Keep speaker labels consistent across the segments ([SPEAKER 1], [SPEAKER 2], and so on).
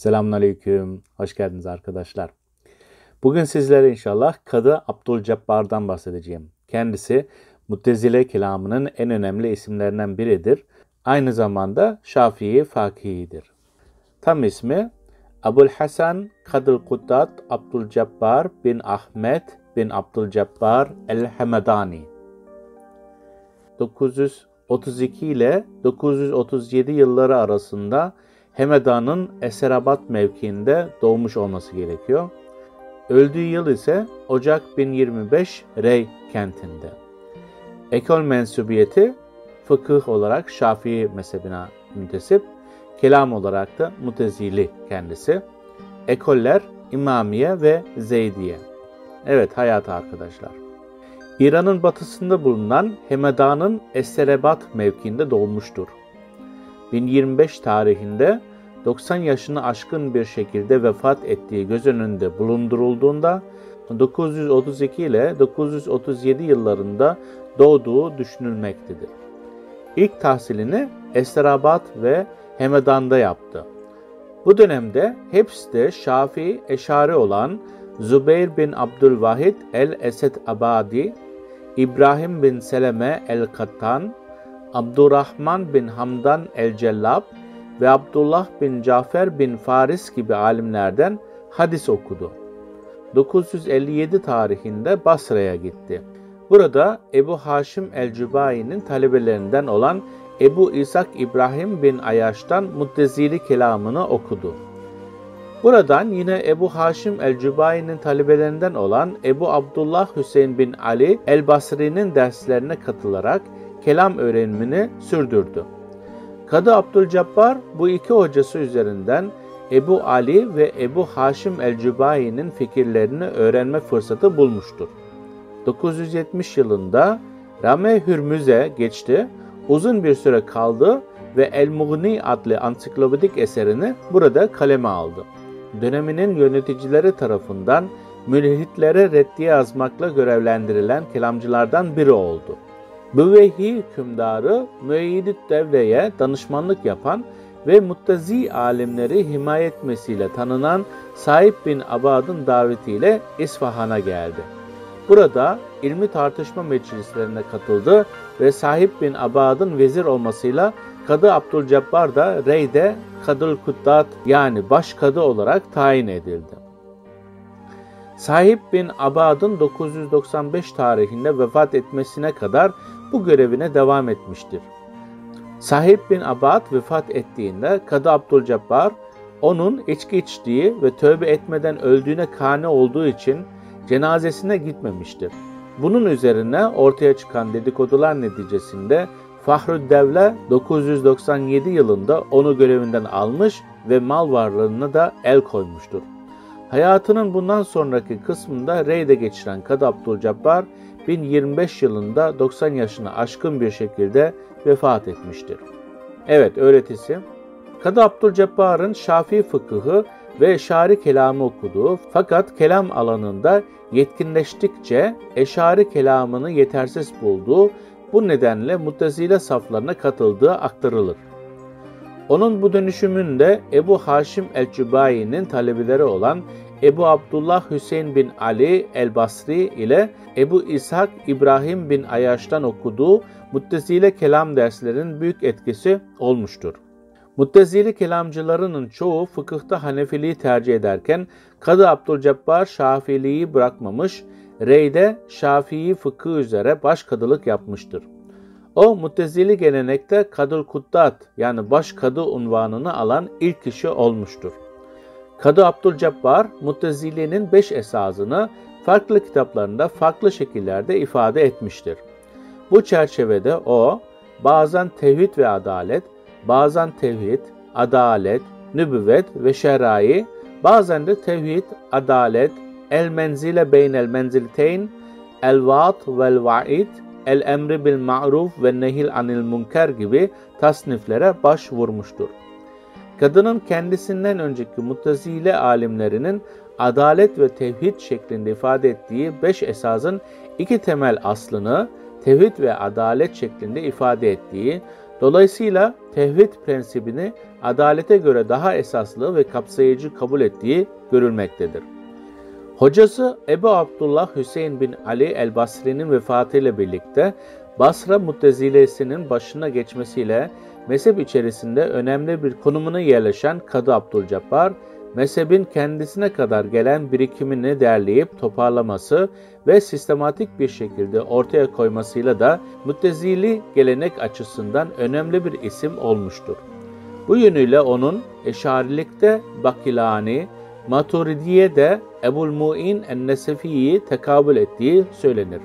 [SPEAKER 1] Selamünaleyküm. Hoş geldiniz arkadaşlar. Bugün sizlere inşallah Kadı Abdülcebbar'dan bahsedeceğim. Kendisi Muttezile kelamının en önemli isimlerinden biridir. Aynı zamanda Şafii fakihidir. Tam ismi Abul Hasan Kadıl Kuddat Abdülcebbar bin Ahmet bin Abdülcebbar el-Hemedani. 932 ile 937 yılları arasında Hemedan'ın Eserabat mevkiinde doğmuş olması gerekiyor. Öldüğü yıl ise Ocak 1025 Rey kentinde. Ekol mensubiyeti fıkıh olarak Şafii mezhebine müntesip, kelam olarak da Mutezili kendisi. Ekoller İmamiye ve Zeydiye. Evet hayatı arkadaşlar. İran'ın batısında bulunan Hemedan'ın Eserebat mevkiinde doğmuştur. 1025 tarihinde 90 yaşını aşkın bir şekilde vefat ettiği göz önünde bulundurulduğunda 932 ile 937 yıllarında doğduğu düşünülmektedir. İlk tahsilini Esrabad ve Hemedan'da yaptı. Bu dönemde hepsi de Şafii Eşari olan Zübeyir bin Abdülvahid el-Esed Abadi, İbrahim bin Seleme el-Kattan, Abdurrahman bin Hamdan el-Cellab ve Abdullah bin Cafer bin Faris gibi alimlerden hadis okudu. 957 tarihinde Basra'ya gitti. Burada Ebu Haşim el-Cübayi'nin talebelerinden olan Ebu İshak İbrahim bin Ayaş'tan Muttezili kelamını okudu. Buradan yine Ebu Haşim el-Cübayi'nin talebelerinden olan Ebu Abdullah Hüseyin bin Ali el-Basri'nin derslerine katılarak kelam öğrenimini sürdürdü. Kadı Abdülcabbar bu iki hocası üzerinden Ebu Ali ve Ebu Haşim el-Cübayi'nin fikirlerini öğrenme fırsatı bulmuştur. 970 yılında Rame Hürmüz'e geçti, uzun bir süre kaldı ve El-Mughni adlı ansiklopedik eserini burada kaleme aldı. Döneminin yöneticileri tarafından mülhitlere reddiye yazmakla görevlendirilen kelamcılardan biri oldu. Büveyhi hükümdarı Müeyyid Devle'ye danışmanlık yapan ve muttazi alimleri himaye etmesiyle tanınan Sahip bin Abad'ın davetiyle İsfahan'a geldi. Burada ilmi tartışma meclislerine katıldı ve Sahip bin Abad'ın vezir olmasıyla Kadı Abdülcebbar da Rey'de Kadıl Kuddat yani baş kadı olarak tayin edildi. Sahip bin Abad'ın 995 tarihinde vefat etmesine kadar bu görevine devam etmiştir. Sahip bin Abad vefat ettiğinde Kadı Abdülcebbar onun içki içtiği ve tövbe etmeden öldüğüne kane olduğu için cenazesine gitmemiştir. Bunun üzerine ortaya çıkan dedikodular neticesinde Fahrüddevle 997 yılında onu görevinden almış ve mal varlığına da el koymuştur. Hayatının bundan sonraki kısmında Rey'de geçiren Kadı Abdülcebbar 1025 yılında 90 yaşını aşkın bir şekilde vefat etmiştir. Evet öğretisi Kadı Abdülcebbar'ın Şafii fıkıhı ve Eşari kelamı okuduğu fakat kelam alanında yetkinleştikçe Eşari kelamını yetersiz bulduğu bu nedenle Muttezile saflarına katıldığı aktarılır. Onun bu dönüşümünde Ebu Haşim el-Cübayi'nin talebeleri olan Ebu Abdullah Hüseyin bin Ali el-Basri ile Ebu İshak İbrahim bin Ayaş'tan okuduğu Muttezile kelam derslerinin büyük etkisi olmuştur. Muttezili kelamcılarının çoğu fıkıhta Hanefiliği tercih ederken Kadı Abdülcebbar Şafiliği bırakmamış, Rey'de Şafii fıkıh üzere başkadılık yapmıştır. O Muttezili gelenekte Kadıl Kuddat yani baş kadı unvanını alan ilk kişi olmuştur. Kadı Abdülcebbar Muttezili'nin beş esasını farklı kitaplarında farklı şekillerde ifade etmiştir. Bu çerçevede o bazen tevhid ve adalet, bazen tevhid, adalet, nübüvvet ve şerai, bazen de tevhid, adalet, el menzile beynel menzilteyn, el vaat vel vaid, el emri bil ma'ruf ve nehil anil münker gibi tasniflere başvurmuştur. Kadının kendisinden önceki mutazile alimlerinin adalet ve tevhid şeklinde ifade ettiği beş esasın iki temel aslını tevhid ve adalet şeklinde ifade ettiği, Dolayısıyla tevhid prensibini adalete göre daha esaslı ve kapsayıcı kabul ettiği görülmektedir. Hocası Ebu Abdullah Hüseyin bin Ali el-Basri'nin vefatıyla birlikte Basra Muttezilesi'nin başına geçmesiyle mezhep içerisinde önemli bir konumuna yerleşen Kadı Abdülcabbar, mezhebin kendisine kadar gelen birikimini derleyip toparlaması ve sistematik bir şekilde ortaya koymasıyla da Muttezili gelenek açısından önemli bir isim olmuştur. Bu yönüyle onun Eşarilikte Bakilani, Maturidiye'de Ebul Mu'in en-Nesefi'yi tekabül ettiği söylenir.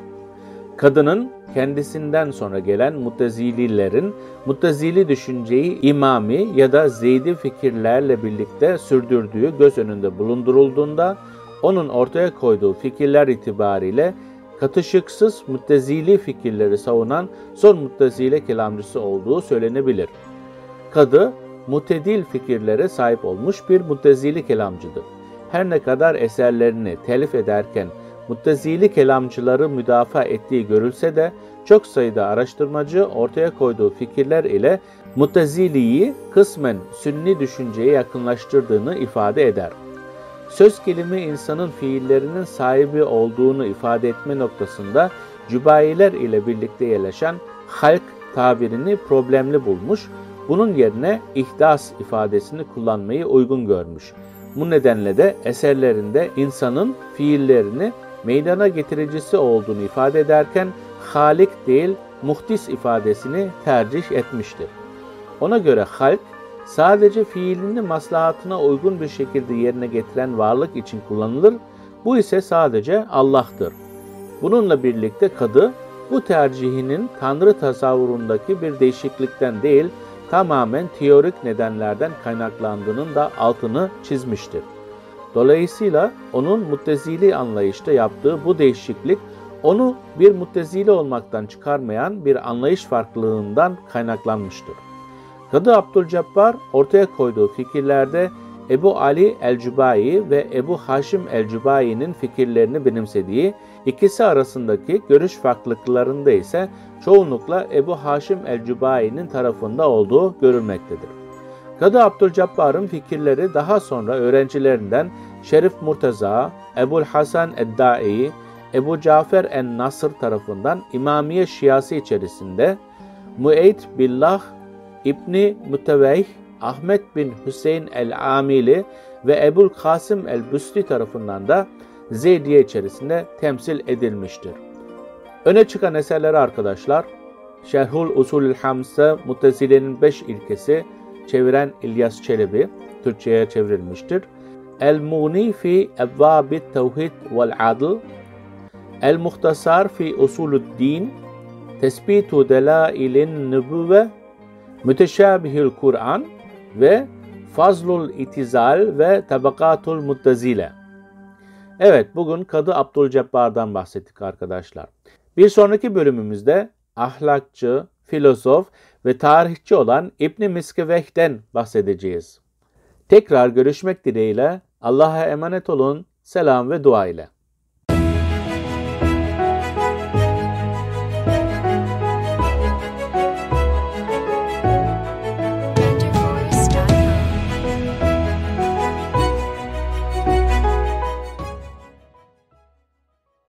[SPEAKER 1] Kadının kendisinden sonra gelen Muttezililerin Muttezili düşünceyi imami ya da Zeydi fikirlerle birlikte sürdürdüğü göz önünde bulundurulduğunda onun ortaya koyduğu fikirler itibariyle katışıksız Muttezili fikirleri savunan son Muttezile kelamcısı olduğu söylenebilir. Kadı, mutedil fikirlere sahip olmuş bir Muttezili kelamcıdır. Her ne kadar eserlerini telif ederken Muttezili kelamcıları müdafaa ettiği görülse de çok sayıda araştırmacı ortaya koyduğu fikirler ile Muttezili'yi kısmen Sünni düşünceye yakınlaştırdığını ifade eder. Söz kelime insanın fiillerinin sahibi olduğunu ifade etme noktasında cübayiler ile birlikte yerleşen halk tabirini problemli bulmuş, bunun yerine ihdas ifadesini kullanmayı uygun görmüş. Bu nedenle de eserlerinde insanın fiillerini meydana getiricisi olduğunu ifade ederken halik değil muhtis ifadesini tercih etmiştir. Ona göre halk sadece fiilini maslahatına uygun bir şekilde yerine getiren varlık için kullanılır. Bu ise sadece Allah'tır. Bununla birlikte kadı bu tercihinin Tanrı tasavvurundaki bir değişiklikten değil, tamamen teorik nedenlerden kaynaklandığının da altını çizmiştir. Dolayısıyla onun muttezili anlayışta yaptığı bu değişiklik onu bir muttezili olmaktan çıkarmayan bir anlayış farklılığından kaynaklanmıştır. Kadı Abdülcabbar ortaya koyduğu fikirlerde Ebu Ali el-Cübayi ve Ebu Haşim el-Cübayi'nin fikirlerini benimsediği, ikisi arasındaki görüş farklılıklarında ise çoğunlukla Ebu Haşim el-Cübayi'nin tarafında olduğu görülmektedir. Kadı Abdülcabbar'ın fikirleri daha sonra öğrencilerinden Şerif Murtaza, Ebul Hasan Eddai, Ebu Cafer en-Nasr tarafından İmamiye Şiası içerisinde Mueyd Billah İbni Müteveyh, Ahmet bin Hüseyin el-Amili ve Ebul Kasım el-Büsti tarafından da Zeydiye içerisinde temsil edilmiştir. Öne çıkan eserleri arkadaşlar, Şerhul Usulül Hamse Mutezile'nin 5 ilkesi çeviren İlyas Çelebi, Türkçe'ye çevrilmiştir. El-Muni fi Evvabit Tevhid vel Adl El-Muhtasar fi Usuluddin Tespitu Delailin Nübüvve Müteşabihül Kur'an ve Fazlul İtizal ve Tabakatul Muttezile. Evet bugün Kadı Abdülcebbar'dan bahsettik arkadaşlar. Bir sonraki bölümümüzde ahlakçı, filozof ve tarihçi olan İbn Miskeveh'ten bahsedeceğiz. Tekrar görüşmek dileğiyle Allah'a emanet olun, selam ve dua ile.